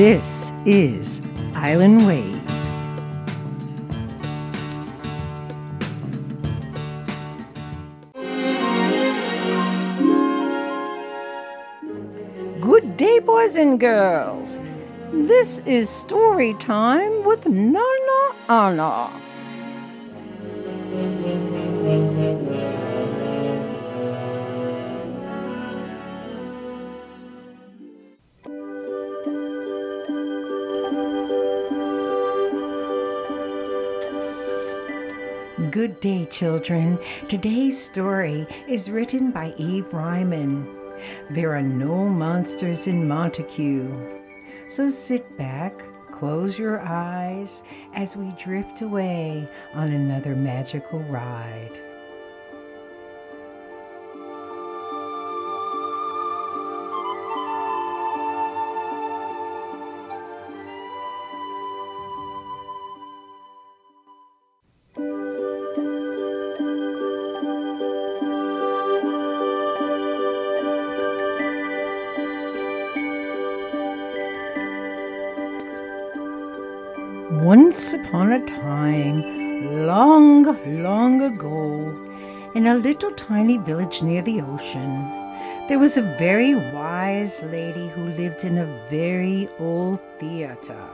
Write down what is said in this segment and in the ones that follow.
This is Island Waves. Good day, boys and girls. This is story time with Nana Anna. Good day, children. Today's story is written by Eve Ryman. There are no monsters in Montague. So sit back, close your eyes as we drift away on another magical ride. Once upon a time, long, long ago, in a little tiny village near the ocean, there was a very wise lady who lived in a very old theater.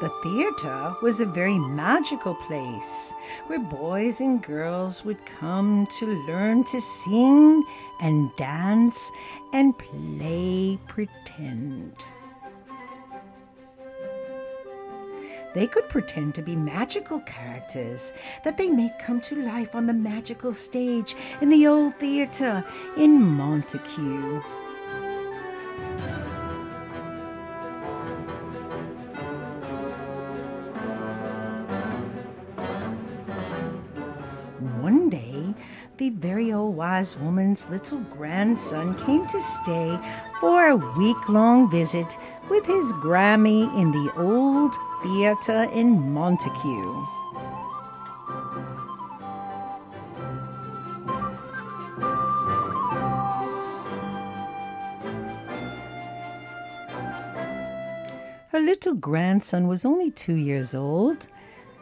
The theater was a very magical place where boys and girls would come to learn to sing and dance and play pretend. They could pretend to be magical characters that they made come to life on the magical stage in the old theater in Montague. One day, the very old wise woman's little grandson came to stay for a week long visit with his Grammy in the old theater in Montague. Her little grandson was only two years old,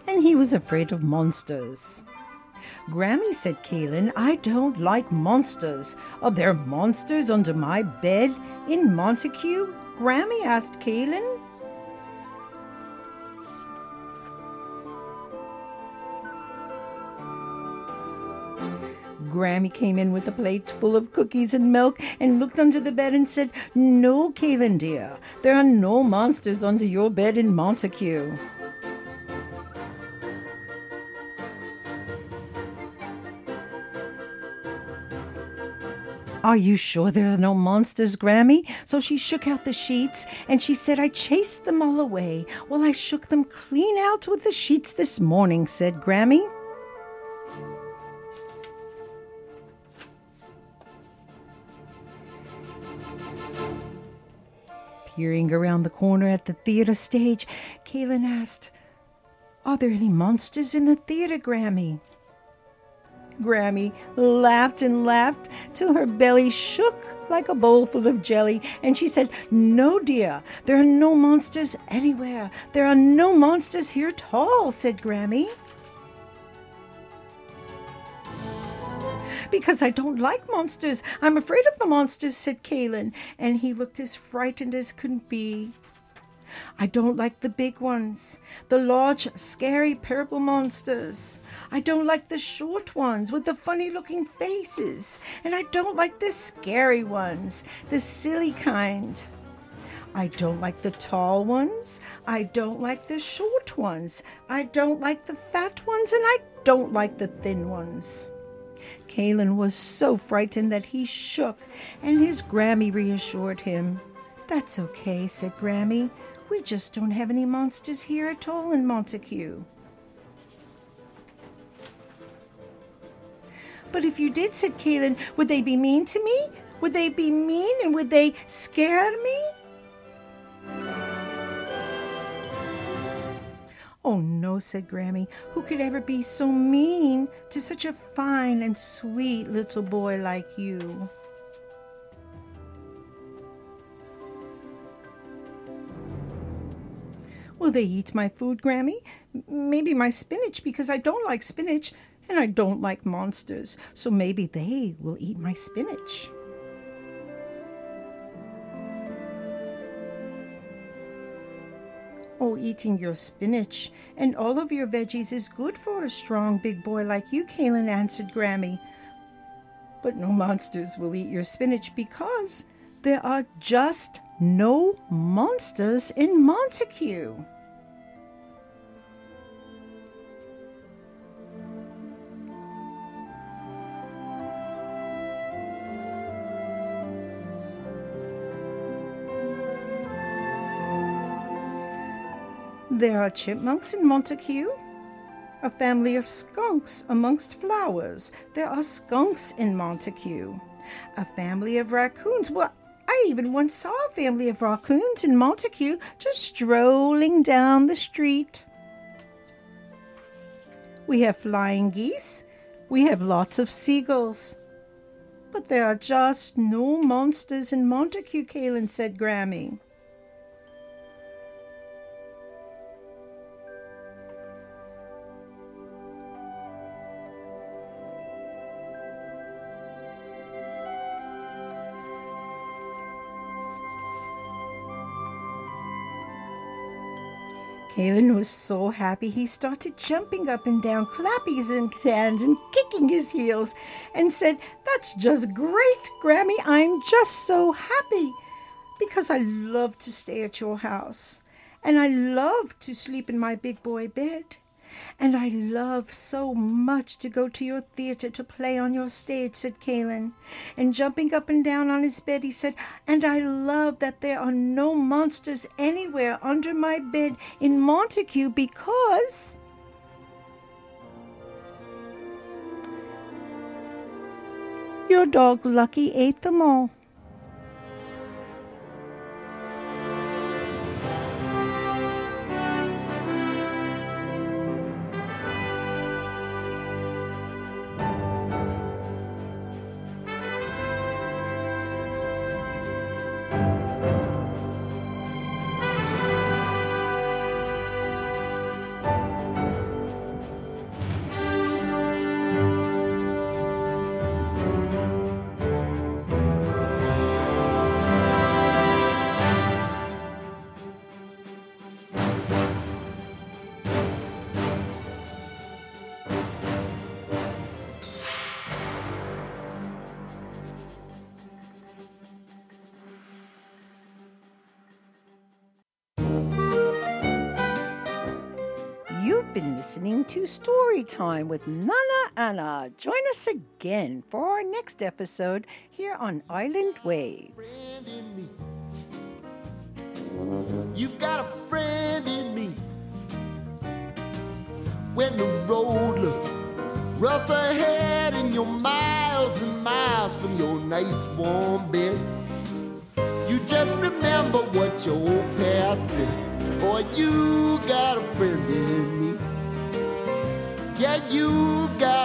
and he was afraid of monsters. Grammy said, Kaylin, I don't like monsters. Are there monsters under my bed in Montague? Grammy asked Kaylin. Grammy came in with a plate full of cookies and milk and looked under the bed and said, No, Kaylin dear, there are no monsters under your bed in Montague. Are you sure there are no monsters, Grammy? So she shook out the sheets and she said, I chased them all away. Well, I shook them clean out with the sheets this morning, said Grammy. Peering around the corner at the theater stage, Kaylin asked, Are there any monsters in the theater, Grammy? Grammy laughed and laughed till her belly shook like a bowl full of jelly, and she said, No, dear, there are no monsters anywhere. There are no monsters here at all, said Grammy. Because I don't like monsters. I'm afraid of the monsters, said Kaylin, and he looked as frightened as could be. I don't like the big ones, the large, scary purple monsters. I don't like the short ones with the funny looking faces. And I don't like the scary ones, the silly kind. I don't like the tall ones. I don't like the short ones. I don't like the fat ones. And I don't like the thin ones. Kaylin was so frightened that he shook, and his Grammy reassured him. That's okay, said Grammy. We just don't have any monsters here at all in Montague. But if you did, said Kaylin, would they be mean to me? Would they be mean and would they scare me? Said Grammy. Who could ever be so mean to such a fine and sweet little boy like you? Will they eat my food, Grammy? Maybe my spinach because I don't like spinach and I don't like monsters. So maybe they will eat my spinach. Oh, eating your spinach and all of your veggies is good for a strong big boy like you, Kaylin, answered Grammy. But no monsters will eat your spinach because there are just no monsters in Montague. There are chipmunks in Montague, a family of skunks amongst flowers. There are skunks in Montague, a family of raccoons. Well, I even once saw a family of raccoons in Montague just strolling down the street. We have flying geese. We have lots of seagulls. But there are just no monsters in Montague, Kaylin said Grammy. Kaylin was so happy he started jumping up and down, clapping his hands and kicking his heels, and said, That's just great, Grammy. I'm just so happy because I love to stay at your house and I love to sleep in my big boy bed. And I love so much to go to your theater to play on your stage, said Kaylin. And jumping up and down on his bed, he said, And I love that there are no monsters anywhere under my bed in Montague because. Your dog Lucky ate them all. Listening to Story Time with Nana Anna. Join us again for our next episode here on Island Waves. You've got a friend in me. When the road looks rough ahead and you're miles and miles from your nice warm bed, you just remember what your old past said. Boy, you got a friend in me. Yeah, you got